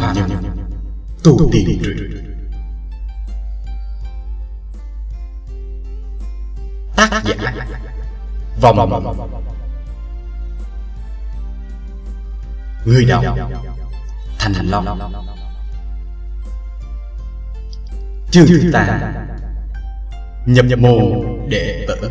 Phàm nhân Tu tiên truyện. Tác giả. Vòng Người đọc Thành Long. Chương thứ 8 Nhập môn. Đệ tử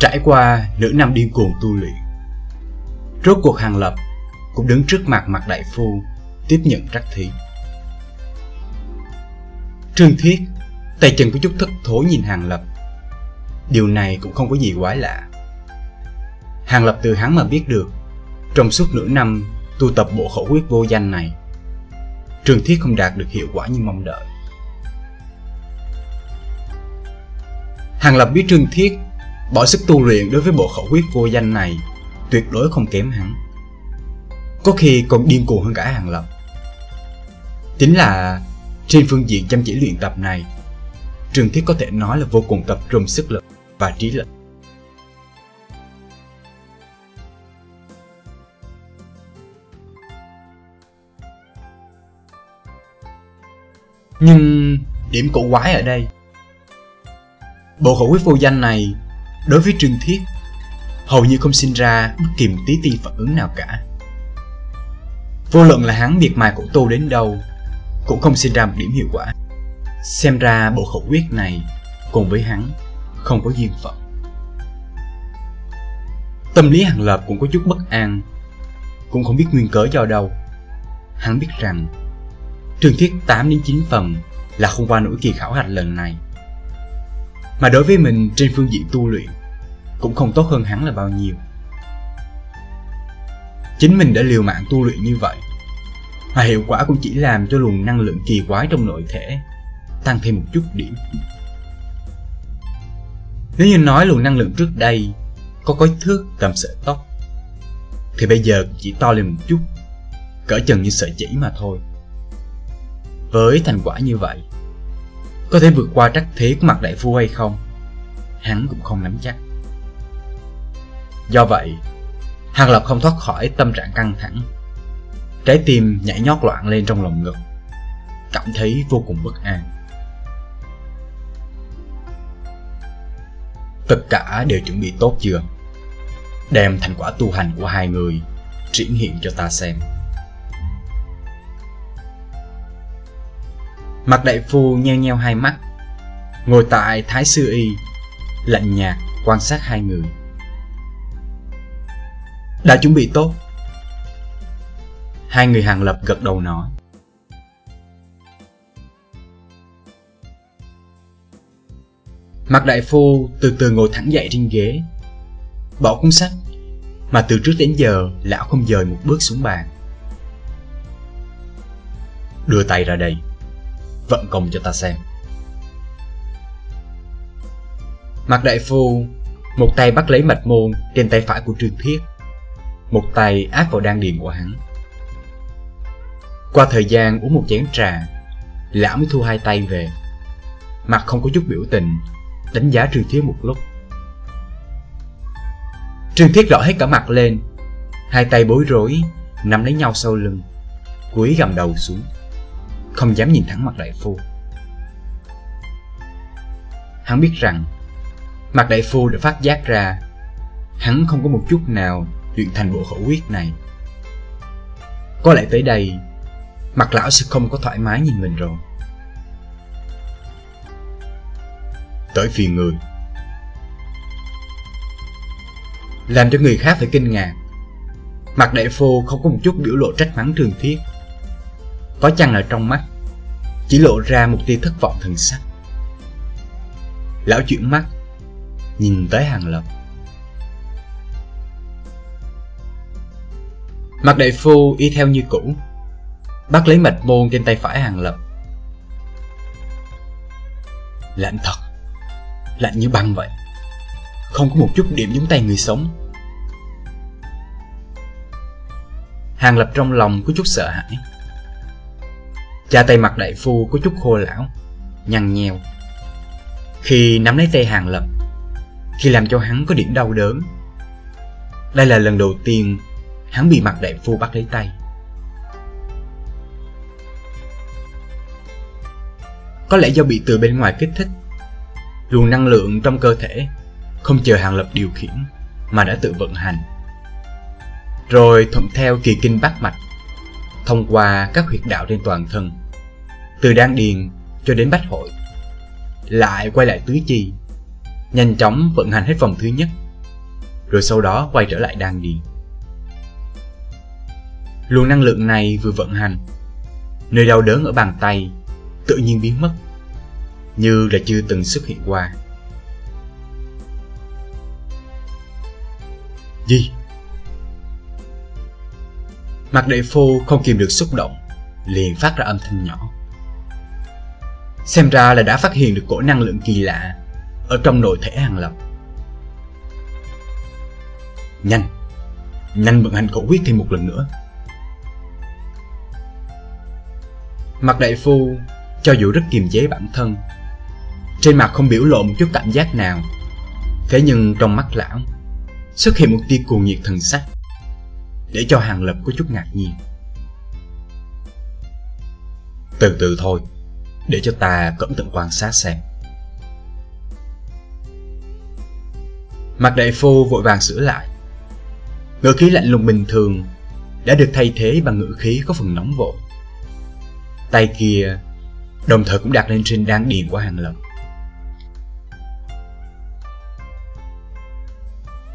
Trải qua nửa năm điên cuồng tu luyện, Rốt cuộc Hàng Lập cũng đứng trước mặt mặt đại phu tiếp nhận trắc thí. Trương Thiết, tay chân có chút thất thố nhìn Hàng Lập. Điều này cũng không có gì quái lạ. Hàng Lập từ hắn mà biết được, Trong suốt nửa năm tu tập bộ khẩu quyết vô danh này, Trương Thiết không đạt được hiệu quả như mong đợi. Hàng Lập biết Trương Thiết bỏ sức tu luyện đối với bộ khẩu quyết vô danh này tuyệt đối không kém hắn. Có khi còn điên cuồng hơn cả hàng lập. Chính là trên phương diện chăm chỉ luyện tập này, trường thiết có thể nói là vô cùng tập trung sức lực và trí lực. Nhưng điểm cổ quái ở đây, bộ khẩu quyết vô danh này đối với Trương Thiết hầu như không sinh ra bất kỳ một tí ti phản ứng nào cả. Vô luận là hắn biệt mài của tô đến đâu cũng không sinh ra một điểm hiệu quả. Xem ra bộ khẩu quyết này cùng với hắn không có duyên phận. Tâm lý Hàng Lập cũng có chút bất an, cũng không biết nguyên cớ do đâu. Hắn biết rằng Trương Thiết 8 đến 9 phần là không qua nổi kỳ khảo hạch lần này. Mà đối với mình trên phương diện tu luyện cũng không tốt hơn hắn là bao nhiêu. Chính mình đã liều mạng tu luyện như vậy, mà hiệu quả cũng chỉ làm cho luồng năng lượng kỳ quái trong nội thể tăng thêm một chút điểm. Nếu như nói luồng năng lượng trước đây có có thước tầm sợi tóc, thì bây giờ chỉ to lên một chút, cỡ chừng như sợi chỉ mà thôi. Với thành quả như vậy, có thể vượt qua trắc thế của mặt đại phu hay không, hắn cũng không nắm chắc. Do vậy, Hàng Lập không thoát khỏi tâm trạng căng thẳng. Trái tim nhảy nhót loạn lên trong lòng ngực, cảm thấy vô cùng bất an. Tất cả đều chuẩn bị tốt chưa? Đem thành quả tu hành của hai người triển hiện cho ta xem. Mặt đại phu nheo nheo hai mắt, ngồi tại Thái Sư Y, lạnh nhạt quan sát hai người. Đã chuẩn bị tốt. Hai người hàng lập gật đầu nói. Mặt đại phu từ từ ngồi thẳng dậy trên ghế Bỏ cuốn sách Mà từ trước đến giờ lão không dời một bước xuống bàn. Đưa tay ra đây. Vận công cho ta xem Mặt đại phu Một tay bắt lấy mạch môn trên tay phải của Trương Thiết một tay áp vào đan điền của hắn. Qua thời gian uống một chén trà, lão mới thu hai tay về. Mặt không có chút biểu tình, đánh giá Trương Thiết một lúc. Trương Thiết rõ hết cả mặt lên, hai tay bối rối, nắm lấy nhau sau lưng, cúi gầm đầu xuống, không dám nhìn thẳng mặt đại phu. Hắn biết rằng, mặt đại phu đã phát giác ra, hắn không có một chút nào luyện thành bộ khẩu quyết này. Có lẽ tới đây, mặt lão sẽ không có thoải mái nhìn mình rồi. Tới phiền người. Làm cho người khác phải kinh ngạc. Mặt đại phô không có một chút biểu lộ trách mắng thường thiết. Có chăng ở trong mắt, chỉ lộ ra một tia thất vọng thần sắc. Lão chuyển mắt, nhìn tới hàng lập. Mặt đại phu y theo như cũ Bắt lấy mạch môn trên tay phải hàng lập Lạnh thật Lạnh như băng vậy Không có một chút điểm giống tay người sống Hàng lập trong lòng có chút sợ hãi Cha tay mặt đại phu có chút khô lão Nhăn nheo khi nắm lấy tay Hàng Lập, khi làm cho hắn có điểm đau đớn. Đây là lần đầu tiên hắn bị mặt đại phu bắt lấy tay. Có lẽ do bị từ bên ngoài kích thích, luồng năng lượng trong cơ thể không chờ Hàng Lập điều khiển mà đã tự vận hành. Rồi thuận theo kỳ kinh bát mạch, thông qua các huyệt đạo trên toàn thân, từ đan điền cho đến bách hội, lại quay lại tứ chi, nhanh chóng vận hành hết vòng thứ nhất, rồi sau đó quay trở lại đan điền. Luồng năng lượng này vừa vận hành, nơi đau đớn ở bàn tay tự nhiên biến mất, như là chưa từng xuất hiện qua. Gì? Mặt đại phu không kìm được xúc động, liền phát ra âm thanh nhỏ. Xem ra là đã phát hiện được cổ năng lượng kỳ lạ ở trong nội thể hàng lập. Nhanh, nhanh vận hành khẩu quyết thêm một lần nữa. Mặt đại phu, cho dù rất kiềm chế bản thân, trên mặt không biểu lộ một chút cảm giác nào. Thế nhưng trong mắt lão, xuất hiện một tia cuồng nhiệt thần sắc, để cho Hàng Lập có chút ngạc nhiên. Từ từ thôi, để cho ta cẩn thận quan sát xem. Mặt đại phu vội vàng sửa lại. Ngữ khí lạnh lùng bình thường đã được thay thế bằng ngữ khí có phần nóng vội. Tay kia đồng thời cũng đặt lên trên đan điền của Hàng Lập.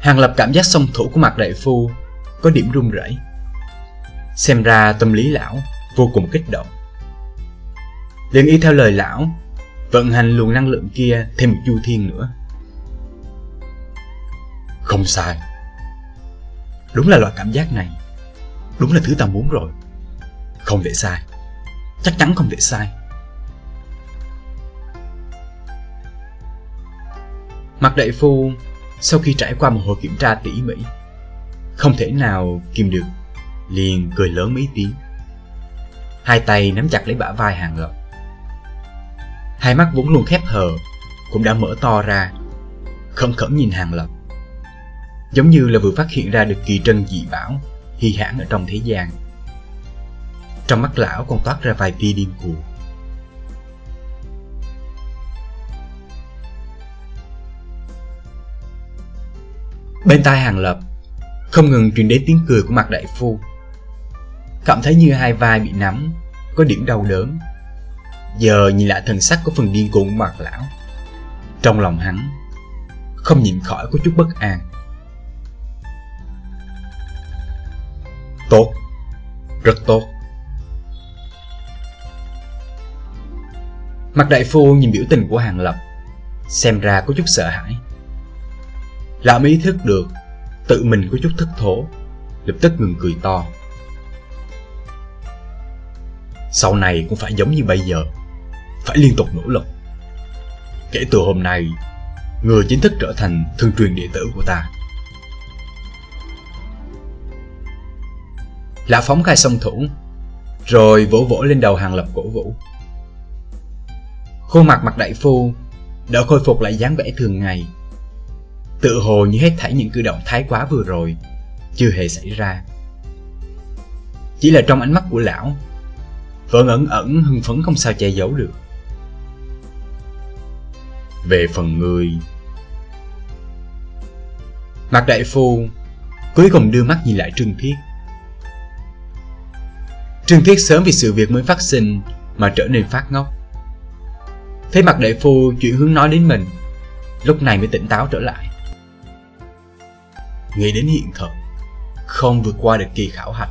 Hàng Lập cảm giác song thủ của mặt đại phu có điểm run rẩy. Xem ra tâm lý lão vô cùng kích động. liền y theo lời lão, vận hành luồng năng lượng kia thêm một chu thiên nữa. Không sai. Đúng là loại cảm giác này. Đúng là thứ ta muốn rồi. Không thể sai. Chắc chắn không thể sai. Mặt đại phu sau khi trải qua một hồi kiểm tra tỉ mỉ, không thể nào kìm được, liền cười lớn mấy tiếng. Hai tay nắm chặt lấy bả vai hàng lập. Hai mắt vốn luôn khép hờ, cũng đã mở to ra, khẩn khẩn nhìn hàng lập. Giống như là vừa phát hiện ra được kỳ trân dị bảo, hy hãn ở trong thế gian. Trong mắt lão còn toát ra vài tia điên cuồng. Bên tai hàng lập không ngừng truyền đến tiếng cười của mặt đại phu. Cảm thấy như hai vai bị nắm, Có điểm đau đớn. Giờ nhìn lại thần sắc có phần điên cuồng của mặt lão, Trong lòng hắn Không nhịn khỏi có chút bất an. Tốt, Rất tốt. Mặt đại phu nhìn biểu tình của hàng lập, Xem ra có chút sợ hãi. Lão ý thức được Tự mình có chút thất thố Lập tức ngừng cười to. Sau này cũng phải giống như bây giờ. Phải liên tục nỗ lực. Kể từ hôm nay, Người chính thức trở thành thương truyền đệ tử của ta. Lão phóng khai song thủ, Rồi vỗ vỗ lên đầu hàng lập cổ vũ. Khuôn mặt mặt đại phu Đã khôi phục lại dáng vẻ thường ngày. Tự hồ như hết thảy những cử động thái quá vừa rồi, Chưa hề xảy ra. Chỉ là trong ánh mắt của lão Vẫn ẩn ẩn, hưng phấn không sao che giấu được. Về phần người Mặt đại phu Cuối cùng đưa mắt nhìn lại Trương Thiết. Trương Thiết sớm vì sự việc mới phát sinh Mà trở nên phát ngốc. Thấy mặt đại phu chuyển hướng nói đến mình, Lúc này mới tỉnh táo trở lại nghĩ đến hiện thực, không vượt qua được kỳ khảo hạch,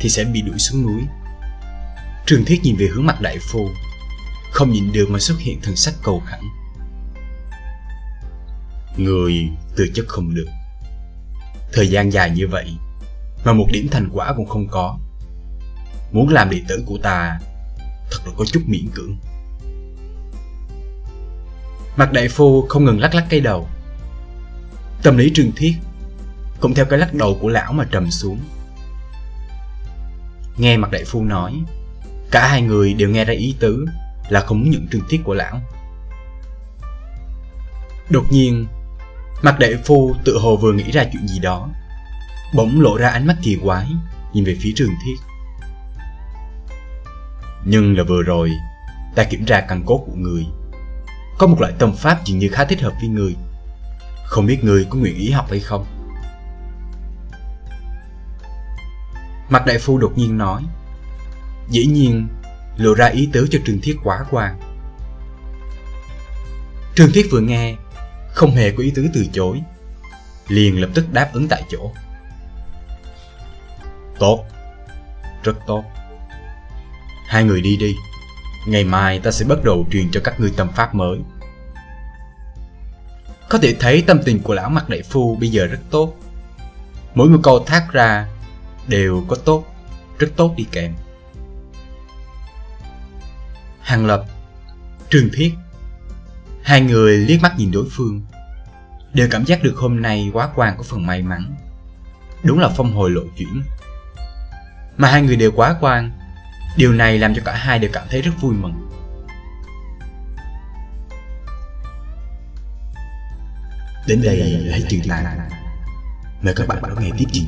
thì sẽ bị đuổi xuống núi. Trường thiết nhìn về hướng mặt đại phu, không nhìn được mà xuất hiện thần sắc cầu khẩn người từ chất không được. Thời gian dài như vậy, mà một điểm thành quả cũng không có. Muốn làm đệ tử của ta, thật là có chút miễn cưỡng. Mặt đại phu không ngừng lắc lắc cây đầu. Tâm lý trương thiết cũng theo cái lắc đầu của lão mà trầm xuống. Nghe mặt đại phu nói, cả hai người đều nghe ra ý tứ là không muốn nhận trương tiết của lão. Đột nhiên, mặt đại phu tự hồ vừa nghĩ ra chuyện gì đó, bỗng lộ ra ánh mắt kỳ quái, nhìn về phía trường thiết. Nhưng là vừa rồi, ta kiểm tra căn cốt của người. Có một loại tâm pháp dường như khá thích hợp với người. Không biết người có nguyện ý học hay không? Mặt đại phu đột nhiên nói, Dĩ nhiên lộ ra ý tứ cho Trương Thiết quá quan Trương Thiết vừa nghe, Không hề có ý tứ từ chối, Liền lập tức đáp ứng tại chỗ. Tốt, Rất tốt. Hai người đi đi, Ngày mai ta sẽ bắt đầu truyền cho các ngươi tâm pháp mới. Có thể thấy tâm tình của lão mặt đại phu bây giờ rất tốt. Mỗi một câu thác ra đều có tốt, rất tốt đi kèm. Hàng Lập, Trương Thiết. Hai người liếc mắt nhìn đối phương Đều cảm giác được hôm nay quá quan có phần may mắn. Đúng là phong hồi lộ chuyển. Mà hai người đều quá quan Điều này làm cho cả hai đều cảm thấy rất vui mừng. Đến đây là hết chuyện tàn Mời các bạn đón nghe tiếp chuyện